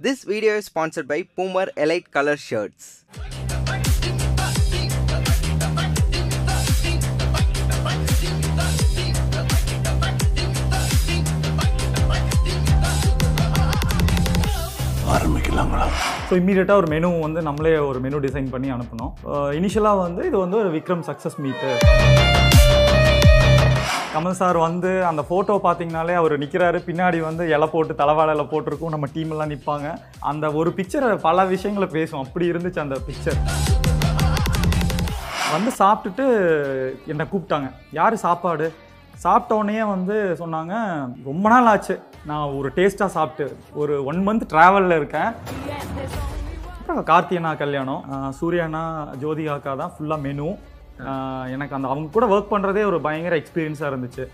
This video is sponsored by Poomer Elite Color Shirts. ஆரம்பிக்கலாங்களா? So இம்மீடியட்டாக ஒரு menu வந்து நம்மளே ஒரு மெனு டிசைன் பண்ணி அனுப்பினோம் இனிஷியலாக வந்து இது வந்து ஒரு விக்ரம் சக்ஸஸ் மீட்டு கமல் சார் வந்து அந்த ஃபோட்டோ பார்த்தீங்கனாலே அவர் நிற்கிறாரு பின்னாடி வந்து இலை போட்டு தலைவாழை போட்டிருக்கும். நம்ம டீம் எல்லாம் நிற்பாங்க அந்த ஒரு பிக்சரை பல விஷயங்களை பேசும். அப்படி இருந்துச்சு அந்த பிக்சர் வந்து சாப்பிட்டுட்டு என்னை கூப்பிட்டாங்க. யார் சாப்பாடு? சாப்பிட்டோன்னே வந்து சொன்னாங்க ரொம்ப நாள் ஆச்சு. நான் ஒரு டேஸ்ட்டாக சாப்பிட்டு ஒரு ஒன் மந்த் ட்ராவலில் இருக்கேன். அப்புறம் கார்த்தியனா கல்யாணம். சூர்யானா ஜோதிகாக்கா அக்கா தான் ஃபுல்லாக மெனு எனக்கு அந்த அவங்க கூட ஒர்க் பண்ணுறதே ஒரு பயங்கர எக்ஸ்பீரியன்ஸாக இருந்துச்சு.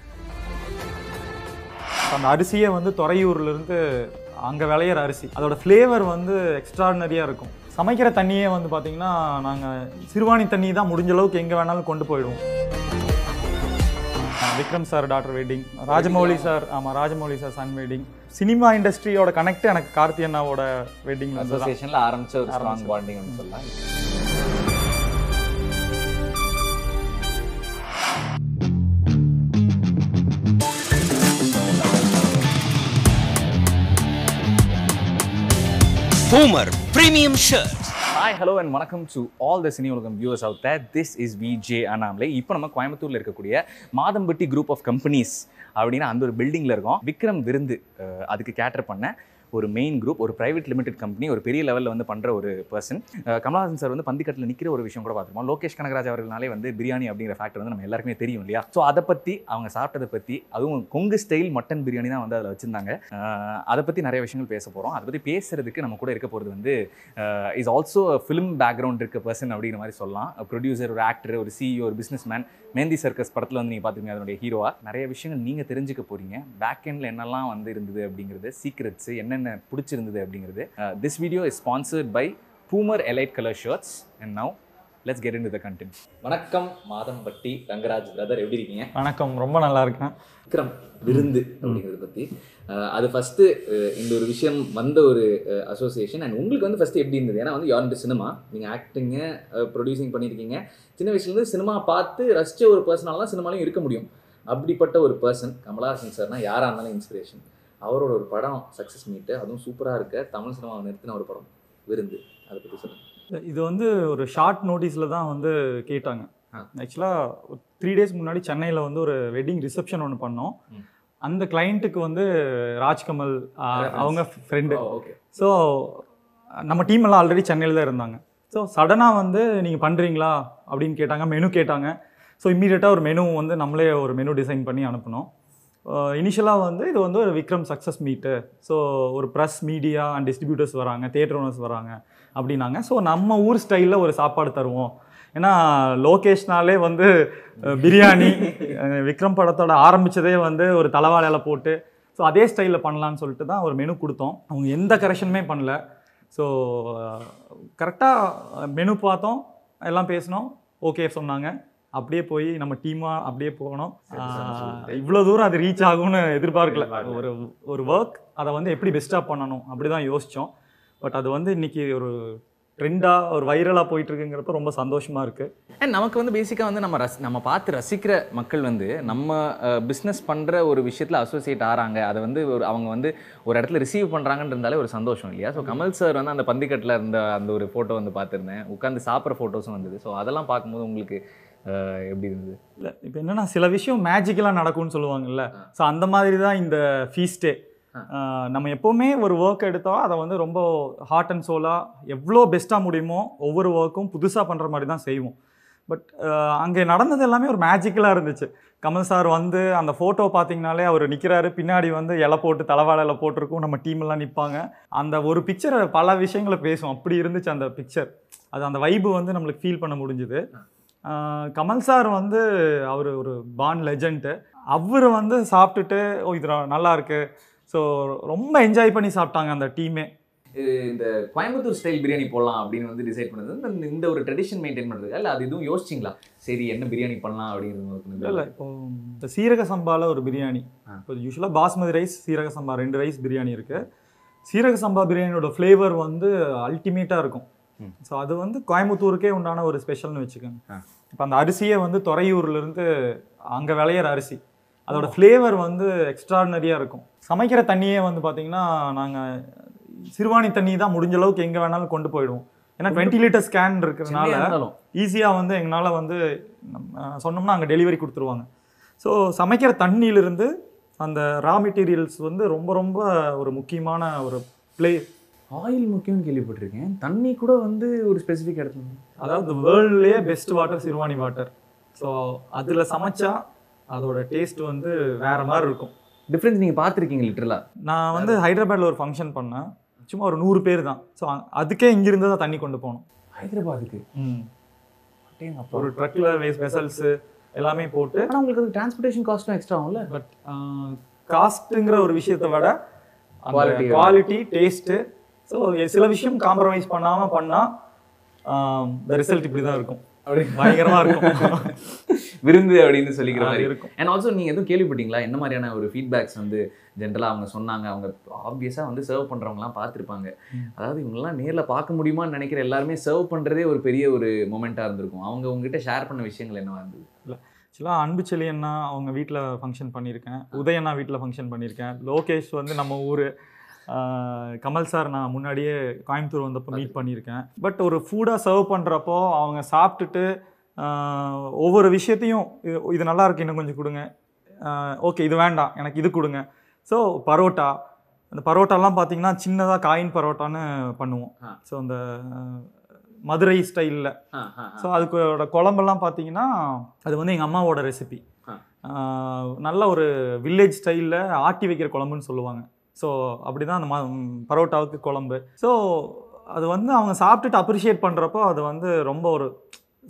அந்த அரிசியே வந்து துறையூர்லேருந்து அங்கே விளையிற அரிசி அதோட ஃப்ளேவர் வந்து எக்ஸ்ட்ராடினரியாக இருக்கும். சமைக்கிற தண்ணியே வந்து பார்த்திங்கன்னா நாங்கள் சிறுவாணி தண்ணி தான் முடிஞ்ச அளவுக்கு எங்கே வேணாலும் கொண்டு போயிடுவோம். Vikram sir doctor wedding Rajamouli sir ஆமாம் Rajamouli sir son wedding cinema இண்டஸ்ட்ரியோட connect எனக்கு கார்த்தி அண்ணாவோட வெட்டிங் அசோசியேஷன்ல ஆரம்பிச்ச ஒரு ஸ்ட்ராங் சொல்லலாம். Boomer Premium Shirts. Hi hello and வணக்கம் to all the Cine Ulagam viewers out there this is V J Annamalai. இப்போ நம்ம கோயம்புத்தூரில் இருக்கக்கூடிய மாதம்பட்டி குரூப் ஆஃப் கம்பெனிஸ் அப்படின்னு அந்த ஒரு பில்டிங்கில் இருக்கோம். விக்ரம் விருந்து அதுக்கு கேட்டர் பண்ணேன் ஒரு மெயின் குரூப் ஒரு பிரைவேட் லிமிடெட் கம்பெனி ஒரு பெரிய லெவலில் வந்து பண்ணுற ஒரு பர்சன் கமல்ஹாசன் சார் வந்து பந்திக்கட்டில் நிற்கிற ஒரு விஷயம் கூட பார்த்துருப்போம். லோகேஷ் கனகராஜ் அவர்களாலே வந்து பிரியாணி அப்படிங்கிற ஃபேக்டர் வந்து நம்ம எல்லாருக்குமே தெரியும் இல்லையா? ஸோ அதை பற்றி அவங்க சாப்பிட்டதை பற்றி அதுவும் கொங்கு ஸ்டைல் மட்டன் பிரியாணி தான் வந்து அதில் வச்சுருந்தாங்க. அதை பற்றி நிறைய விஷயங்கள் பேச போகிறோம் அதை பற்றி பேசுறதுக்கு நம்ம கூட இருக்க போகிறது வந்து இஸ் ஆல்சோ ஃபிலிம் பேக்ரவுண்ட் இருக்க பர்சன் அப்படிங்கிற மாதிரி சொல்லலாம். ப்ரொடியூசர் ஒரு ஆக்டர் ஒரு சிஇஓ ஒரு பிஸ்னஸ் மேன் மேந்தி சர்க்கஸ் படத்தில் வந்து நீங்கள் பார்த்துருப்பீங்க அதனுடைய ஹீரோவாக நிறைய விஷயங்கள் நீங்கள் தெரிஞ்சுக்க போகிறீங்க பேக் எண்டில் என்னெல்லாம் வந்து இருந்தது அப்படிங்கிறது சீக்ரெட்ஸ் என்னென்ன பிடிச்சிருந்தது அப்படிங்கிறது. This video is sponsored by Boomer Elite Color Shirts and now let's get in the content வணக்கம் மாதம்பட்டி ரங்கராஜ் பிரதர் எப்படி இருக்கீங்க? வணக்கம் ரொம்ப நல்லா இருக்கேன். விக்ரம் விருந்து அப்படிங்கிறத பற்றி அது ஃபஸ்ட்டு இந்த ஒரு விஷயம் வந்த ஒரு அசோசியேஷன் அண்ட் உங்களுக்கு வந்து ஃபஸ்ட்டு எப்படி இருந்தது? ஏன்னா வந்து யார் சினிமா நீங்கள் ஆக்டிங்கு ப்ரொடியூசிங் பண்ணியிருக்கீங்க சின்ன வயசுலேருந்து சினிமா பார்த்து ரசித்த ஒரு பர்சனால தான் சினிமாலையும் இருக்க முடியும். அப்படிப்பட்ட ஒரு பர்சன் கமலஹாசன் சார்னா யாராக இருந்தாலும் இன்ஸ்பிரேஷன் அவரோட ஒரு படம் சக்ஸஸ் மீட்டு அதுவும் சூப்பராக இருக்க தமிழ் சினிமாவை நிறுத்தின ஒரு படம். விருந்து. அதை பற்றி சொல்லுங்கள் இது வந்து ஒரு ஷார்ட் நோட்டீஸில் தான் வந்து கேட்டாங்க. ஆக்சுவலாக த்ரீ டேஸ் முன்னாடி சென்னையில் வந்து ஒரு வெட்டிங் ரிசப்ஷன் ஒன்று பண்ணோம். அந்த கிளைண்ட்டுக்கு வந்து ராஜ்கமல். அவங்க ஃப்ரெண்டு ஓகே ஸோ நம்ம டீம் எல்லாம் ஆல்ரெடி சென்னையில் தான் இருந்தாங்க. ஸோ சடனாக வந்து நீங்கள் பண்ணுறீங்களா அப்படின்னு கேட்டாங்க. மெனு கேட்டாங்க. ஸோ இம்மீடியட்டாக ஒரு மெனு வந்து நம்மளே ஒரு மெனு டிசைன் பண்ணி அனுப்பினோம். இனிஷியலாக வந்து இது வந்து ஒரு விக்ரம் சக்ஸஸ் மீட்டு ஸோ ஒரு ப்ரெஸ் மீடியா அண்ட் டிஸ்ட்ரிபியூட்டர்ஸ் வராங்க தேட்டர் ஓனர்ஸ் வராங்க அப்படின்னாங்க. ஸோ நம்ம ஊர் ஸ்டைலில் ஒரு சாப்பாடு தருவோம். ஏன்னா லோகேஷ்னாலே வந்து பிரியாணி விக்ரம் படத்தோட ஆரம்பிச்சதே வந்து ஒரு தலைவாழையில் போட்டு ஸோ அதே ஸ்டைலில் பண்ணலான்னு சொல்லிட்டு தான் ஒரு மெனு கொடுத்தோம். அவங்க எந்த கரெக்ஷனுமே பண்ணல. ஸோ கரெக்டாக மெனு பார்த்தோம் எல்லாம் பேசினோம். ஓகே சொன்னாங்க. அப்படியே போய் நம்ம டீமாக அப்படியே போனோம் இவ்வளோ தூரம் அது ரீச் ஆகும்னு எதிர்பார்க்கல. ஒரு ஒரு ஒர்க் அதை வந்து எப்படி பெஸ்ட்டாக பண்ணணும் அப்படி தான் யோசித்தோம் பட் அது வந்து இன்னைக்கு ஒரு ட்ரெண்டாக ஒரு வைரலாக போயிட்டு இருக்குங்கிறப்ப ரொம்ப சந்தோஷமா இருக்கு. அண்ட் நமக்கு வந்து பேசிக்காக வந்து நம்ம ரசி நம்ம பார்த்து ரசிக்கிற மக்கள் வந்து நம்ம பிஸ்னஸ் பண்ணுற ஒரு விஷயத்தில் அசோசியேட் ஆகிறாங்க அதை வந்து ஒரு அவங்க வந்து ஒரு இடத்துல ரிசீவ் பண்ணுறாங்கன்றதாலே ஒரு சந்தோஷம் இல்லையா? ஸோ கமல் சார் வந்து அந்த பந்திக்கட்டில் இருந்த அந்த ஒரு ஃபோட்டோ வந்து பார்த்துருந்தேன். உட்காந்து சாப்பிட்ற ஃபோட்டோஸும் வந்தது. ஸோ அதெல்லாம் பார்க்கும்போது உங்களுக்கு எப்படி இருந்தது? இல்லை இப்போ என்னன்னா சில விஷயம் மேஜிக்கலாக நடக்கும்னு சொல்லுவாங்கல்ல. ஸோ அந்த மாதிரி தான் இந்த ஃபீஸ்டே நம்ம எப்போவுமே ஒரு ஒர்க் எடுத்தோம் அதை வந்து ரொம்ப ஹார்ட் அண்ட் சோலாக எவ்வளோ பெஸ்ட்டாக முடியுமோ ஒவ்வொரு ஒர்க்கும் புதுசாக பண்ணுற மாதிரி தான் செய்வோம். பட் அங்கே நடந்தது எல்லாமே ஒரு மேஜிக்கலாக இருந்துச்சு. கமல் சார் வந்து அந்த ஃபோட்டோ பார்த்தீங்கனாலே அவர் நிற்கிறாரு பின்னாடி வந்து இலை போட்டு தலைவாழையில் போட்டிருக்கும். நம்ம டீம் எல்லாம் நிற்பாங்க அந்த ஒரு பிக்சரை பல விஷயங்களை பேசும். அப்படி இருந்துச்சு அந்த பிக்சர் அது அந்த வைபு வந்து நம்மளுக்கு ஃபீல் பண்ண முடிஞ்சுது. கமல் சார் வந்து அவர் ஒரு பான் லெஜண்ட்டு அவர் வந்து சாப்பிட்டுட்டு ஓ இது நல்லா இருக்கு. ஸோ ரொம்ப என்ஜாய் பண்ணி சாப்பிட்டாங்க அந்த டீமே. இந்த கோயம்புத்தூர் ஸ்டைல் பிரியாணி போடலாம் அப்படின்னு வந்து டிசைட் பண்ணது இந்த- இந்த ஒரு ட்ரெடிஷன் மெயின்டைன் பண்ணுறதுக்கு இல்லை அது எதுவும் யோசிச்சிங்களா? சரி என்ன பிரியாணி பண்ணலாம் அப்படிங்கிறது இல்லை இப்போ இந்த சீரக சம்பாவில் ஒரு பிரியாணி. இப்போ யூஸ்வலாக பாஸ்மதி ரைஸ் சீரக சம்பா ரெண்டு ரைஸ் பிரியாணி இருக்குது சீரக சம்பா பிரியாணியோட ஃப்ளேவர் வந்து அல்டிமேட்டாக இருக்கும். ஸோ அது வந்து கோயம்புத்தூருக்கே உண்டான ஒரு ஸ்பெஷல்னு வச்சுக்கோங்க. இப்போ அந்த அரிசியே வந்து துறையூர்லேருந்து அங்கே விளையிற அரிசி அதோட ஃப்ளேவர் வந்து எக்ஸ்ட்ராடினரியாக இருக்கும். சமைக்கிற தண்ணியே வந்து பார்த்தீங்கன்னா நாங்கள் சிறுவாணி தண்ணி தான் முடிஞ்ச அளவுக்கு எங்கே வேணாலும் கொண்டு போயிடுவோம். ஏன்னா டுவெண்ட்டி லிட்டர் ஸ்கேன் இருக்கிறதுனால ஈஸியாக வந்து எங்களால் வந்து சொன்னோம்னா அங்கே டெலிவரி கொடுத்துருவாங்க. ஸோ சமைக்கிற தண்ணியிலிருந்து அந்த ரா மெட்டீரியல்ஸ் வந்து ரொம்ப ரொம்ப ஒரு முக்கியமான ஒரு ப்ளே ஆயில் முக்கியம்னு கேள்விப்பட்டிருக்கேன். தண்ணி கூட வந்து ஒரு ஸ்பெசிஃபிக் இடத்துல அதாவது வேர்ல்ட்லேயே best water Siruvani water so அதில் சமைச்சா அதோட டேஸ்ட் வந்து வேற மாதிரி இருக்கும். டிஃப்ரென்ஸ் நீங்கள் பார்த்துருக்கீங்க லிட்டரலா நான் வந்து ஹைதராபாத்தில் ஒரு ஃபங்க்ஷன் பண்ணேன். சும்மா ஒரு நூறு பேர் தான். ஸோ அதுக்கே இங்கிருந்து தான் தண்ணி கொண்டு போகணும் ஹைதராபாத்துக்கு? அப்போ? ஒரு ட்ரக்கில் வேஸ்ட் வெசல்ஸு எல்லாமே போட்டு. ஆனால் உங்களுக்கு அது டிரான்ஸ்போர்ட்டேஷன் காஸ்ட்டும் எக்ஸ்ட்ரா ஆகும்ல? பட் காஸ்ட்டுங்கிற ஒரு விஷயத்தை விட Quality. குவாலிட்டி டேஸ்ட்டு ஸோ சில விஷயம் காம்ப்ரமைஸ் பண்ணாமல் பண்ணால் த ரிசல்ட் இப்படி தான் இருக்கும். அப்படி. பயங்கரமாக இருக்கும். விருந்து அப்படின்னு சொல்லிக்கிற மாதிரி. இருக்கும். அண்ட் ஆல்சோ நீங்கள் எதுவும் கேள்விப்பட்டீங்களா? என்ன மாதிரியான ஒரு ஃபீட்பேக்ஸ் வந்து ஜென்ரலாக அவங்க சொன்னாங்க? அவங்க ஆப்வியஸாக வந்து சர்வ் பண்ணுறவங்கலாம் பார்த்துருப்பாங்க. அதாவது இவங்கெல்லாம் நேரில் பார்க்க முடியுமான்னு நினைக்கிற எல்லாருமே சர்வ் பண்ணுறதே ஒரு பெரிய ஒரு மொமெண்ட்டாக இருந்திருக்கும். அவங்க உங்ககிட்ட ஷேர் பண்ண விஷயங்கள் என்னவா இருந்தது? ஆக்சுவலாக அன்பு செலியண்ணா அவங்க வீட்டில் ஃபங்க்ஷன் பண்ணியிருக்கேன். உதயண்ணா வீட்டில் ஃபங்க்ஷன் பண்ணியிருக்கேன். லோகேஷ் வந்து நம்ம ஊர் கமல் சார் நான் முன்னாடியே கோயம்புத்தூர் வந்தப்போ மீட் பண்ணியிருக்கேன். பட் ஒரு ஃபுட்டாக சர்வ் பண்ணுறப்போ அவங்க சாப்பிட்டுட்டு ஒவ்வொரு விஷயத்தையும் இது இது நல்லா இருக்கு இன்னும் கொஞ்சம் கொடுங்க. ஓகே இது வேண்டாம் எனக்கு இது கொடுங்க. ஸோ பரோட்டா அந்த பரோட்டாலாம் பார்த்தீங்கன்னா சின்னதாக காயின் பரோட்டான்னு பண்ணுவோம். ஸோ அந்த மதுரை ஸ்டைலில் ஸோ அதுக்கோட குழம்பெல்லாம் பார்த்தீங்கன்னா அது வந்து எங்கள் அம்மாவோட ரெசிபி. நல்ல ஒரு வில்லேஜ் ஸ்டைலில் ஆட்டி வைக்கிற குழம்புன்னு சொல்லுவாங்க. ஸோ அப்படி தான் அந்த ம பரோட்டாவுக்கு குழம்பு. ஸோ அது வந்து அவங்க சாப்பிட்டுட்டு அப்ரிஷியேட் பண்ணுறப்போ அது வந்து ரொம்ப ஒரு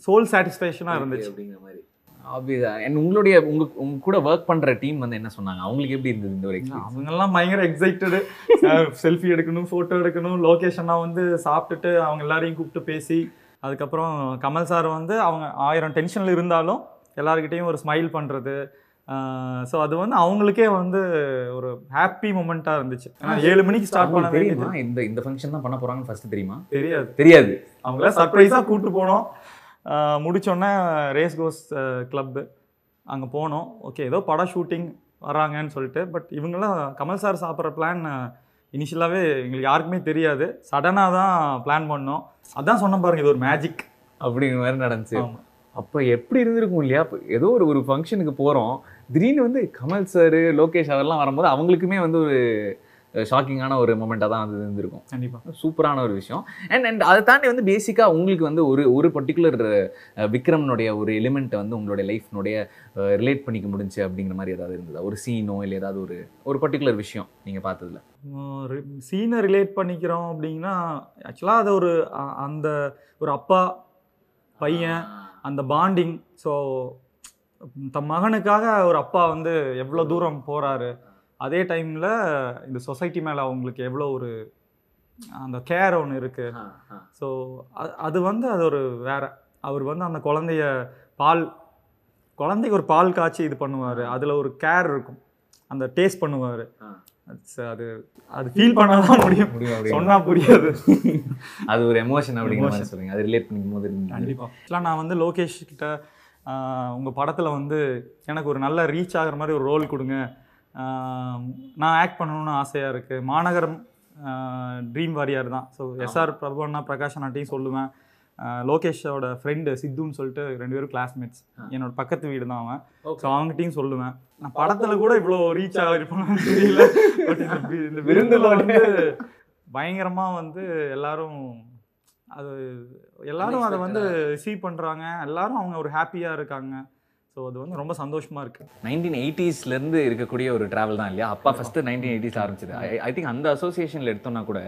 சோல் சாட்டிஸ்ஃபேக்ஷனாக இருந்துச்சு. அப்படிங்கிற மாதிரி. ஆப்வியஸா அண்ட் உங்களுடைய உங்க உங்க கூட ஒர்க் பண்ற டீம் வந்து என்ன சொன்னாங்க? அவங்களுக்கு எப்படி இருந்தது இந்த ஒரு அவங்கெல்லாம் பயங்கர எக்ஸைட்டடு செல்ஃபி எடுக்கணும் ஃபோட்டோ எடுக்கணும். லொக்கேஷனாக வந்து சாப்பிட்டுட்டு அவங்க எல்லாரையும் கூப்பிட்டு பேசி அதுக்கப்புறம் கமல் சார் வந்து அவங்க ஆயிரம் டென்ஷனில் இருந்தாலும் எல்லாருக்கிட்டையும் ஒரு ஸ்மைல் பண்ணுறது ஸோ அது வந்து அவங்களுக்கே வந்து ஒரு ஹாப்பி மூமெண்ட்டாக இருந்துச்சு. ஏன்னா ஏழு மணிக்கு ஸ்டார்ட் பண்ண தெரியுமா? இந்த இந்த ஃபங்க்ஷன் தான் பண்ண போறாங்கன்னு ஃபர்ஸ்ட் தெரியுமா? தெரியாது. தெரியாது. அவங்கள சர்ப்ரைஸாக கூப்பிட்டு போனோம். ஆஹ் முடிச்சோடனே ரேஸ் கோஸ் கிளப்பு அங்கே போனோம். ஓகே ஏதோ படம் ஷூட்டிங் வராங்கன்னு சொல்லிட்டு. பட் இவங்களாம் கமல் சார் சாப்பிட்ற பிளான் இனிஷியலாகவே எங்களுக்கு யாருக்குமே தெரியாது. சடனாக தான் பிளான் பண்ணோம். அதான் சொன்ன பாருங்க இது ஒரு மேஜிக் அப்படிங்கிற மாதிரி நடந்துச்சு. அப்போ எப்படி இருந்திருக்கும் இல்லையா? ஏதோ ஒரு ஒரு ஃபங்க்ஷனுக்கு போகிறோம் திடீர்னு வந்து கமல் சார் லோகேஷ் அதெல்லாம் வரும்போது அவங்களுக்குமே வந்து ஒரு ஷாக்கிங்கான ஒரு மூமெண்ட்டாக தான் அது இருந்திருக்கும். கண்டிப்பாக சூப்பரான ஒரு விஷயம். அண்ட் அண்ட் அதை தாண்டி வந்து பேசிக்காக உங்களுக்கு வந்து ஒரு ஒரு பர்டிகுலர் விக்ரம்னுடைய ஒரு எலிமெண்ட்டை வந்து உங்களுடைய லைஃப்னுடைய ரிலேட் பண்ணிக்க முடிஞ்சு அப்படிங்கிற மாதிரி ஏதாவது இருந்ததா? ஒரு சீனோ இல்லை ஏதாவது ஒரு ஒரு பர்டிகுலர் விஷயம் நீங்கள் பார்த்ததுல? சீனை ரிலேட் பண்ணிக்கிறோம் அப்படின்னா ஆக்சுவலாக அது ஒரு அந்த ஒரு அப்பா பையன் அந்த பாண்டிங் ஸோ தம் மகனுக்காக ஒரு அப்பா வந்து எவ்வளோ தூரம் போகிறாரு அதே டைமில் இந்த சொசைட்டி மேலே அவங்களுக்கு எவ்வளோ ஒரு அந்த கேர் ஒன்று இருக்குது ஸோ அது வந்து அது ஒரு வேற. அவர் வந்து அந்த குழந்தைய பால் குழந்தைக்கு ஒரு பால் காய்ச்சி இது பண்ணுவார். அதில் ஒரு கேர் இருக்கும். அந்த டேஸ்ட் பண்ணுவார். அது அது ஃபீல் பண்ணாதான் முடியும். முடியும் அப்படி சொன்னா புரியாது. அது ஒரு எமோஷன் அப்படிங்கிற மாதிரி. சொல்லுங்க அது ரிலேட் பண்ணிக்கும் போது இருந்தது. கண்டிப்பாக நான் வந்து லோகேஷ் கிட்ட உங்கள் படத்தில் வந்து எனக்கு ஒரு நல்ல ரீச் ஆகுற மாதிரி ஒரு ரோல் கொடுங்க. நான் ஆக்ட் பண்ணணும்னு ஆசையாக இருக்குது மாநகரம் ட்ரீம் வாரியர் தான். ஸோ எஸ்ஆர் பிரபு அண்ணா பிரகாஷ் அண்ணாட்டையும் சொல்லுவேன். லோகேஷோட ஃப்ரெண்டு சித்துன்னு சொல்லிட்டு ரெண்டு பேரும் கிளாஸ்மேட்ஸ் என்னோட பக்கத்து வீடு தான் அவன். ஸோ அவங்ககிட்டயும் சொல்லுவேன். நான் படத்தில் கூட இவ்வளோ ரீச் ஆகிருப்பேன்னு தெரியல. பட் இந்த விருந்தில் வந்து பயங்கரமாக வந்து எல்லாரும் அது எல்லாரும் அதை வந்து ரிசீவ் பண்ணுறாங்க எல்லாரும் அவங்க ஒரு ஹாப்பியாக இருக்காங்க. ஸோ அது வந்து ரொம்ப சந்தோஷமாக இருக்குது நைன்டீன் எயிட்டிஸ்லேருந்து இருக்கக்கூடிய ஒரு ட்ராவல் தான் இல்லையா? அப்பா ஃபஸ்ட்டு நைன்டீன் எயிட்டிஸ் ஆரம்பிச்சது. ஐ திங்க் அந்த அசோசியேஷனில் எடுத்தோம்னா கூட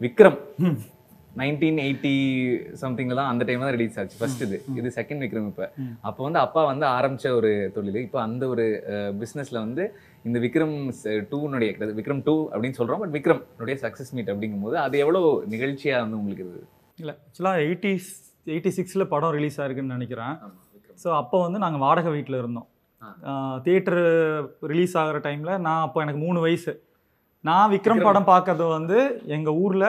விக்ரம் நைன்டீன் எயிட்டி சம்திங்கில் தான் அந்த டைம் தான் ரிலீஸ் ஆச்சு. ஃபர்ஸ்ட் இது. இது செகண்ட் விக்ரம் இப்போ. அப்போ வந்து அப்பா வந்து ஆரம்பிச்ச ஒரு தொழில். இப்போ அந்த ஒரு பிஸ்னஸில் வந்து இந்த விக்ரம் டூனுடைய விக்ரம் டூ அப்படின்னு சொல்கிறோம் பட் விக்ரம் சக்ஸஸ் மீட் அப்படிங்கும்போது அது எவ்வளோ நிகழ்ச்சியாக வந்து உங்களுக்கு இருந்தது? இல்லை ஆக்சுவலாக எயிட்டிஸ் எயிட்டி சிக்ஸில் படம் ரிலீஸ் ஆயிருக்குன்னு நினைக்கிறேன். ஸோ அப்போ வந்து நாங்கள் வாடகை வீட்டில் இருந்தோம். தியேட்டரு ரிலீஸ் ஆகிற டைமில் நான் அப்போ எனக்கு மூணு வயசு. நான் விக்ரம். படம் பார்க்கறது வந்து எங்க ஊர்ல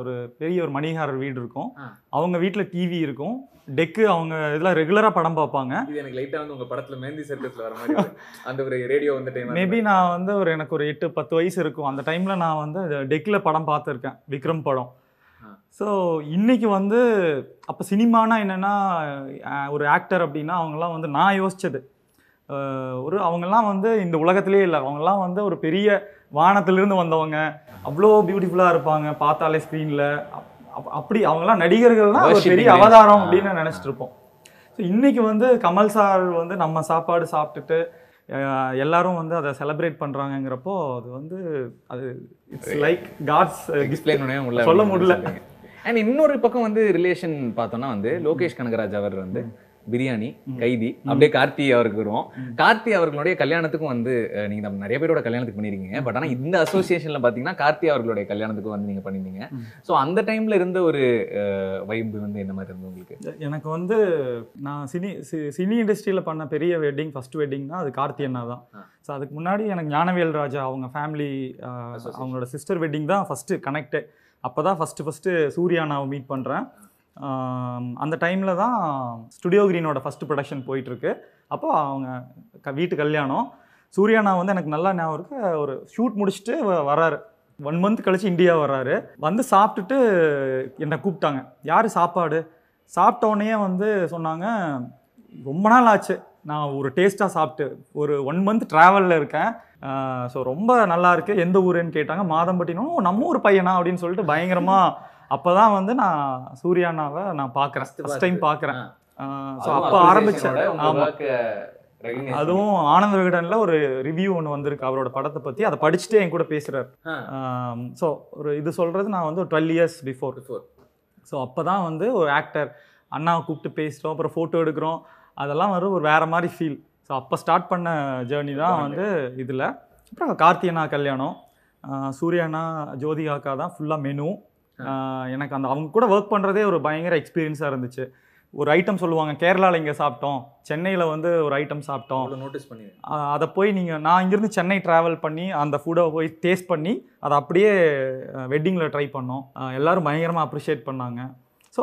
ஒரு பெரிய ஒரு மணிகாரர் வீடு இருக்கும். அவங்க வீட்ல டிவி இருக்கும். டெக்கு அவங்க இதெல்லாம் ரெகுலரா படம் பார்ப்பாங்க. இது எனக்கு லைட்டா வந்து உங்க படத்துல மெஹந்தி சர்க்கஸ்ல வர மாதிரி அந்த ஒரு ரேடியோ வந்து டைம் மேபி நான் வந்து ஒரு எனக்கு ஒரு எட்டு பத்து வயசு இருக்கும். அந்த டைம்ல நான் வந்து டெக்கில் படம் பார்த்துருக்கேன். விக்ரம் படம். ஸோ இன்னைக்கு வந்து அப்போ சினிமானா என்னன்னா ஒரு ஆக்டர் அப்படின்னா அவங்கெல்லாம் வந்து நான் யோசிச்சது. அஹ், ஒரு அவங்கெல்லாம் வந்து இந்த உலகத்திலே இல்லை. அவங்கெல்லாம் வந்து ஒரு பெரிய வானத்திலிருந்து வந்தவங்க. அவ்வளோ பியூட்டிஃபுல்லாக இருப்பாங்க பார்த்தாலே ஸ்க்ரீனில் அப்படி அவங்கெல்லாம் நடிகர்கள்னா ஒரு பெரிய. அவதாரம். அப்படின்னு நினச்சிட்டு இருப்போம். ஸோ இன்னைக்கு வந்து கமல் சார் வந்து நம்ம சாப்பாடு சாப்பிட்டுட்டு எல்லாரும் வந்து அதை செலிப்ரேட் பண்றாங்கங்கிறப்போ அது வந்து அது இட்ஸ் லைக் காட்ஸ் எக்ஸ்பிளைன் பண்ணவே சொல்ல முடியல. அண்ட் இன்னொரு பக்கம் வந்து ரிலேஷன் பார்த்தோம்னா வந்து லோகேஷ் கனகராஜ் அவர் வந்து பிரியாணி கைதி அப்படியே கார்த்தி அவருக்கு வருவோம் கார்த்தி அவர்களுடைய கல்யாணத்துக்கும் வந்து நீங்க நிறைய பேரோட கல்யாணத்துக்கு பண்ணிருக்கீங்க பட் ஆனா இந்த அசோசியேஷன்ல பாத்தீங்கன்னா கார்த்தி அவர்களுடைய கல்யாணத்துக்கு வந்து நீங்க பண்ணிருந்தீங்க சோ அந்த டைம்ல இருந்த ஒரு வைப் வந்து என்ன மாதிரி இருந்தது உங்களுக்கு? எனக்கு வந்து நான் சினி சி- சினி இண்டஸ்ட்ரியில் பண்ண பெரிய வெட்டிங் ஃபர்ஸ்ட் வெட்டிங்னா அது கார்த்தி அண்ணா தான். ஸோ அதுக்கு முன்னாடி எனக்கு ஞானவேல் ராஜா அவங்க ஃபேமிலி. அவங்களோட சிஸ்டர் வெட்டிங் தான் ஃபஸ்ட்டு கனெக்டு அப்போ தான் ஃபஸ்ட்டு ஃபஸ்ட்டு சூர்யானாவை மீட் பண்ணுறேன் அந்த டைமில் தான் ஸ்டுடியோ கிரீனோட ஃபஸ்ட்டு ப்ரொடக்ஷன் போயிட்டுருக்கு. அப்போ அவங்க க வீட்டு கல்யாணம். சூர்யானா வந்து எனக்கு நல்லா ஞாபகம் இருக்கு. ஒரு ஷூட் முடிச்சுட்டு வ- வராரு. ஒன் மந்த் கழிச்சு இந்தியா வர்றாரு வந்து சாப்பிட்டுட்டு என்னை கூப்பிட்டாங்க. யார் சாப்பாடு? சாப்பிட்டோடனே வந்து சொன்னாங்க ரொம்ப நாள் ஆச்சு. நான் ஒரு டேஸ்ட்டாக சாப்பிட்டு ஒரு ஒன் மந்த் ட்ராவலில் இருக்கேன். ஸோ ரொம்ப நல்லா இருக்குது எந்த ஊருன்னு கேட்டாங்க மாதம்பட்டினும் நம்ம ஊர் பையனா? அப்படின்னு சொல்லிட்டு பயங்கரமாக அப்போ தான் வந்து நான் சூர்யானாவை நான் பார்க்குறேன். ஃபஸ்ட் டைம் பார்க்குறேன். ஸோ அப்போ ஆரம்பித்தேன் ஆமாம் அதுவும் ஆனந்த விகடனில் ஒரு ரிவ்யூ ஒன்று வந்திருக்கு அவரோட படத்தை பற்றி அதை படிச்சுட்டு என் கூட பேசுகிறார் ஸோ ஒரு இது சொல்கிறது நான் வந்து ஒரு டுவெல் இயர்ஸ் பிஃபோர் ஸோ அப்போ தான் வந்து ஒரு ஆக்டர் அண்ணாவை கூப்பிட்டு பேசுகிறோம் அப்புறம் ஃபோட்டோ எடுக்கிறோம். அதெல்லாம் வந்து ஒரு வேறு மாதிரி ஃபீல் ஸோ அப்போ ஸ்டார்ட் பண்ண ஜேர்னி தான் வந்து இதில். அப்புறம் கார்த்தி அண்ணா கல்யாணம். ஆஹ் சூர்யா அண்ணா ஜோதி அக்கா தான் ஃபுல்லாக மெனு எனக்கு அந்த அவங்க கூட ஒர்க் பண்ணுறதே ஒரு பயங்கர எக்ஸ்பீரியன்ஸாக இருந்துச்சு. ஒரு ஐட்டம் சொல்லுவாங்க கேரளாவில் இங்கே சாப்பிட்டோம். சென்னையில் வந்து ஒரு ஐட்டம் சாப்பிட்டோம். நோட்டீஸ் பண்ணி அதை போய் நீங்கள் நான் இங்கேருந்து சென்னை ட்ராவல் பண்ணி அந்த ஃபுட்டை போய் டேஸ்ட் பண்ணி அதை அப்படியே வெட்டிங்கில் ட்ரை பண்ணோம். எல்லாரும் பயங்கரமாக அப்ரிஷியேட் பண்ணாங்க. ஸோ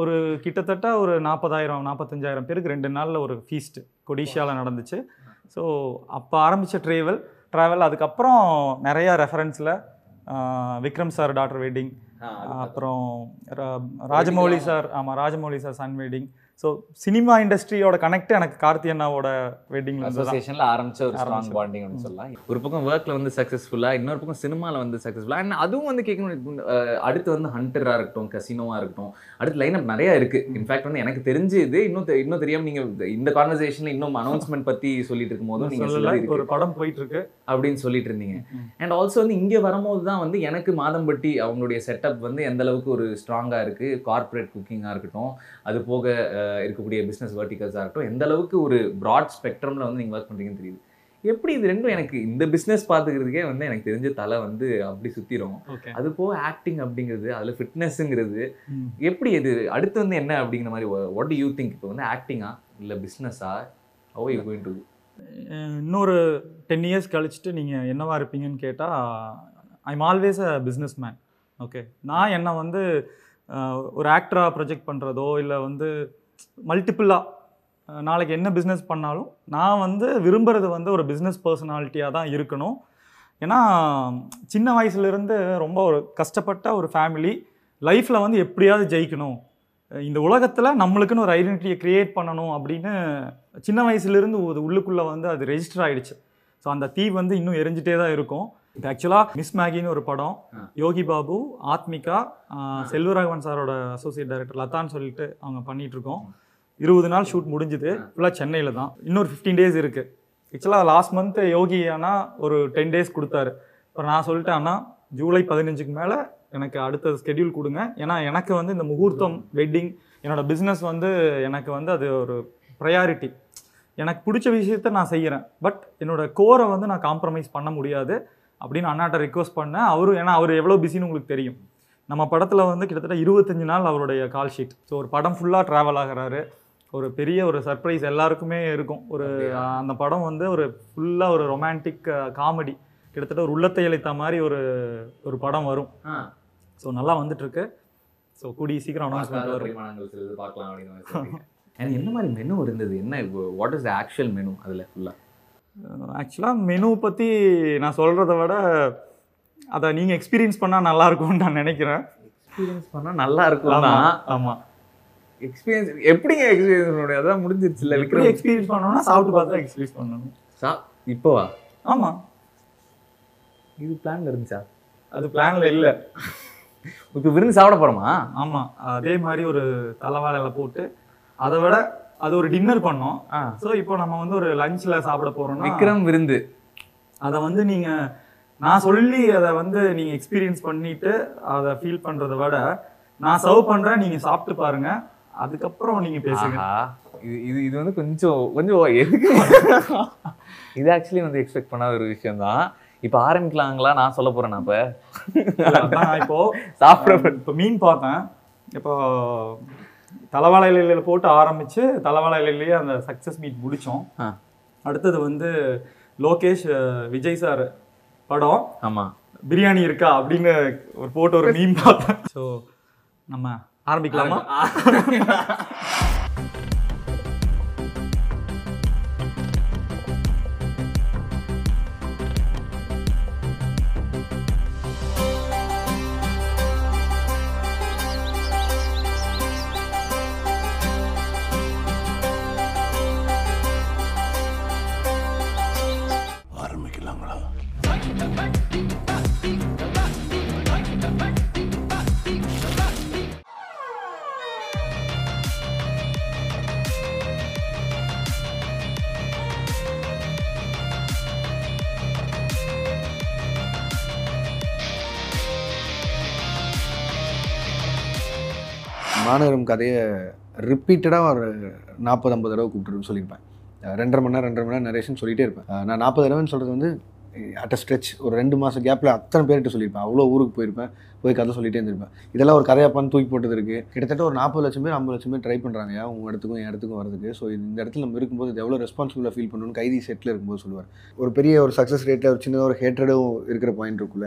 ஒரு கிட்டத்தட்ட ஒரு நாற்பதாயிரம் நாற்பத்தஞ்சாயிரம் பேருக்கு ரெண்டு நாளில் ஒரு ஃபீஸ்ட் கொடிஷியாவில் நடந்துச்சு. ஸோ அப்போ ஆரம்பித்த ட்ரேவல் ட்ராவல் அதுக்கப்புறம் நிறையா ரெஃபரன்ஸில் விக்ரம் சார் டாக்டர் வெட்டிங் அப்புறம் ராஜமௌலி சார் ஆமாம் Rajamouli sir son wedding so cinema இண்டஸ்ட்ரியோட connect எனக்கு கார்த்தி அண்ணாவோட தான் அசோசியேஷன்ல ஆரம்பிச்ச ஒரு ஸ்ட்ராங். பாண்டிங் அப்படின்னு சொல்லலாம். ஒரு பக்கம் ஒர்க்ல வந்து சக்சஸ்ஃபுல்லா இன்னொரு பக்கம் சினிமால வந்து சக்சஸ்ஃபுல்லா அண்ட் அதுவும் வந்து கேட்கணும் அடுத்து வந்து ஹண்டரா இருக்கட்டும் கசினோவா இருக்கட்டும் அடுத்து லைனப் நிறைய இருக்கு. இன்ஃபேக்ட் வந்து எனக்கு தெரிஞ்சு இது இன்னும் இன்னும் தெரியாம நீங்க இந்த கான்வர்சேஷன்ல இன்னும் அனௌன்ஸ்மெண்ட் பத்தி சொல்லிட்டு இருக்கும்போதும் நீங்க சொல்லல சொல்லி ஒரு படம் போயிட்டு இருக்கு அப்படின்னு சொல்லிட்டு இருந்தீங்க. அண்ட் ஆல்சோ வந்து இங்கே வரும்போது தான் வந்து எனக்கு மாதம்பட்டி அவங்களுடைய செட்டப் வந்து எந்த அளவுக்கு ஒரு ஸ்ட்ராங்காக இருக்குது கார்ப்பரேட் குக்கிங்காக இருக்கட்டும் அது போக இருக்கக்கூடிய பிஸ்னஸ் வெர்டிகல்ஸாக இருக்கட்டும் எந்த அளவுக்கு ஒரு ப்ராட் ஸ்பெக்ட்ரமில் வந்து நீங்கள் ஒர்க் பண்ணுறீங்கன்னு தெரியுது. எப்படி இது ரெண்டும் எனக்கு இந்த பிஸ்னஸ் பார்த்துக்கிறதுக்கே வந்து எனக்கு தெரிஞ்ச தலை வந்து அப்படி சுற்றிடும் அது போக ஆக்டிங் அப்படிங்கிறது அதில் ஃபிட்னஸ்ங்கிறது எப்படி இது அடுத்து வந்து என்ன அப்படிங்கிற மாதிரி வாட் டு யூ திங்க் இப்போ வந்து ஆக்டிங்கா இல்லை பிஸ்னஸா ஹவ் யூ கோயிங் டு இன்னொரு டென் இயர்ஸ் கழிச்சுட்டு நீங்கள் என்னவா இருப்பீங்கன்னு கேட்டால் I'm always a businessman okay நான் என்னை வந்து ஒரு ஆக்டராக ப்ரொஜெக்ட் பண்ணுறதோ இல்லை வந்து மல்டிப்புளாக நாளைக்கு என்ன பிஸ்னஸ் பண்ணாலும் நான் வந்து விரும்புகிறது வந்து ஒரு பிஸ்னஸ் பர்சனாலிட்டியாக தான் இருக்கணும். ஏன்னா சின்ன வயசுலேருந்து ரொம்ப ஒரு கஷ்டப்பட்ட ஒரு ஃபேமிலி லைஃப்பில் வந்து எப்படியாவது ஜெயிக்கணும். இந்த உலகத்தில் நம்மளுக்குன்னு ஒரு ஐடென்டிட்டியை க்ரியேட் பண்ணணும் அப்படின்னு சின்ன வயசுலேருந்து ஒரு உள்ளுக்குள்ளே வந்து அது ரெஜிஸ்டர் ஆகிடுச்சு ஸோ அந்த தீ வந்து இன்னும் எரிஞ்சிட்டே தான் இருக்கும். இப்போ ஆக்சுவலாக மிஸ் மேகின்னு ஒரு படம். யோகி பாபு ஆத்மிகா செல்வராகவன் சாரோட அசோசியேட் டைரக்டர் லதான்னு சொல்லிட்டு அவங்க பண்ணிட்டு இருக்கோம் இருபது நாள் ஷூட் முடிஞ்சுது. ஃபுல்லாக சென்னையில் தான். இன்னொரு ஃபிஃப்டீன் டேஸ் இருக்குது ஆக்சுவலாக லாஸ்ட் மந்த் யோகி அண்ணா ஒரு டென் டேஸ் கொடுத்தாரு. அப்புறம் நான் சொல்லிட்டேன் அண்ணா ஜூலை பதினஞ்சுக்கு மேலே எனக்கு அடுத்த ஸ்கெடியூல் கொடுங்க. ஏன்னா எனக்கு வந்து இந்த முகூர்த்தம் வெட்டிங் என்னோட பிஸ்னஸ் வந்து எனக்கு வந்து அது ஒரு ப்ரையாரிட்டி எனக்கு பிடிச்ச விஷயத்த நான் செய்கிறேன் பட் என்னோட கோரை வந்து நான் காம்ப்ரமைஸ் பண்ண முடியாது. அப்படின்னு அண்ணாட்ட ரிக்வஸ்ட் பண்ணேன். அவரும் ஏன்னா அவர் எவ்வளோ பிஸின்னு உங்களுக்கு தெரியும். நம்ம படத்தில் வந்து கிட்டத்தட்ட இருபத்தஞ்சு நாள் அவருடைய கால் ஷீட் ஸோ ஒரு படம் ஃபுல்லாக ட்ராவல் ஆகுறாரு. ஒரு பெரிய ஒரு சர்ப்ரைஸ் எல்லாருக்குமே இருக்கும். ஒரு? அந்த படம் வந்து ஒரு ஃபுல்லாக ஒரு ரொமான்டிக் காமெடி கிட்டத்தட்ட ஒரு உள்ளத்தை இழைத்த மாதிரி ஒரு ஒரு படம் வரும். ஸோ நல்லா வந்துட்டு இருக்கு ஸோ கூடிய சீக்கிரம் அனௌன்ஸ்மெண்ட் வரும் பார்க்கலாம் அப்படின்னு என்ன மாதிரி மெனு இருந்தது? என்ன what is the actual menu அதில் ஃபுல்லாக ஆக்சுவலாக மெனு பற்றி நான் சொல்கிறத விட அதை நீங்கள் எக்ஸ்பீரியன்ஸ் பண்ணால் நல்லா இருக்கும்னு நான் நினைக்கிறேன். எக்ஸ்பீரியன்ஸ் பண்ணால் நல்லா இருக்கும் ஆமாம் எக்ஸ்பீரியன்ஸ் எப்படிங்க எக்ஸ்பீரியன்ஸ் பண்ண அதான் முடிஞ்சிருச்சுல எப்படி விக்ரம்? எக்ஸ்பீரியன்ஸ் பண்ணணும்னா சாப்பிட்டு பார்த்தா எக்ஸ்பீரியன்ஸ் பண்ணணும். சா இப்போவா ஆமாம் இது பிளான்ல இருந்துச்சா? அது பிளானில் இல்லை. இப்போ விருந்து சாப்பிட போறோமா? ஆமாம் அதே மாதிரி ஒரு தலைவாழையில போட்டு அதை விட அது ஒரு டின்னர் பண்ணோம். ஸோ இப்போ நம்ம வந்து ஒரு லஞ்சில் சாப்பிட போகிறோம்னா விக்ரம் விருந்து. அதை வந்து நீங்கள் நான் சொல்லி அதை வந்து நீங்கள் எக்ஸ்பீரியன்ஸ் பண்ணிட்டு அதை ஃபீல் பண்ணுறத விட நான் சர்வ் பண்ணுறேன் நீங்கள் சாப்பிட்டு பாருங்க. அதுக்கப்புறம் நீங்கள் பேசுங்க. இது இது இது வந்து கொஞ்சம் கொஞ்சம் எதுக்கு? இது ஆக்சுவலி வந்து எக்ஸ்பெக்ட் பண்ணாத ஒரு விஷயம் தான் இப்போ ஆரம்பிக்கலாங்களா? நான் சொல்ல போறேன் நான் இப்போ. இப்போ சாப்பிட இப்போ மீன் பார்த்தேன். இப்போ தலைவாழை இலையில போட்டு ஆரம்பிச்சு தலைவாழை இலையிலேயே அந்த சக்ஸஸ் மீட் முடிச்சோம். ஆ. அடுத்தது வந்து லோகேஷ் விஜய் சார் படம். ஆமா. பிரியாணி இருக்கா அப்படின்னு ஒரு போட்டு ஒரு மீன் பார்த்தேன் ஸோ நம்ம ஆரம்பிக்கலாமா? மாநகரம் கதையை ரிப்பீட்டடாக ஒரு நாற்பது ஐம்பது தடவை கூப்பிட்டுருன்னு சொல்லியிருப்பேன். ரெண்டரை மணி நேரம் ரெண்டரை மணி நேரம் நரேஷன் சொல்லிகிட்டே இருப்பேன். நான் நாற்பது தடவைன்னு சொல்கிறது வந்து அட் அ ஸ்ட்ரெச் ஒரு ரெண்டு மாதம் கேப்பில் அத்தனை பேர்கிட்ட சொல்லியிருப்பேன். அவ்வளோ ஊருக்கு போயிருப்பேன் போய் கதை சொல்லிட்டே இருந்திருப்பேன். இதெல்லாம் ஒரு கதையாப்பான்னு தூக்கி போட்டது இருக்குது கிட்டத்தட்ட ஒரு நாற்பது லட்சம் பேர் ஐம்பது லட்சம் பேர் ட்ரை பண்ணுறாங்க உங்கள் இடத்துக்கும் என் இடத்துக்கும் வரதுக்கு ஸோ இந்த இடத்துல நம்ம இருக்கும்போது இது எவ்வளோ ரெஸ்பான்சிபிளாக ஃபீல் பண்ணணும்னு கைதி செட்டில் இருக்கும்போது சொல்லுவார். ஒரு பெரிய ஒரு சக்ஸஸ் ரேட்டில் ஒரு சின்னதாக ஒரு ஹேட்ரடும் இருக்கிற பாயிண்ட் இருக்குல்ல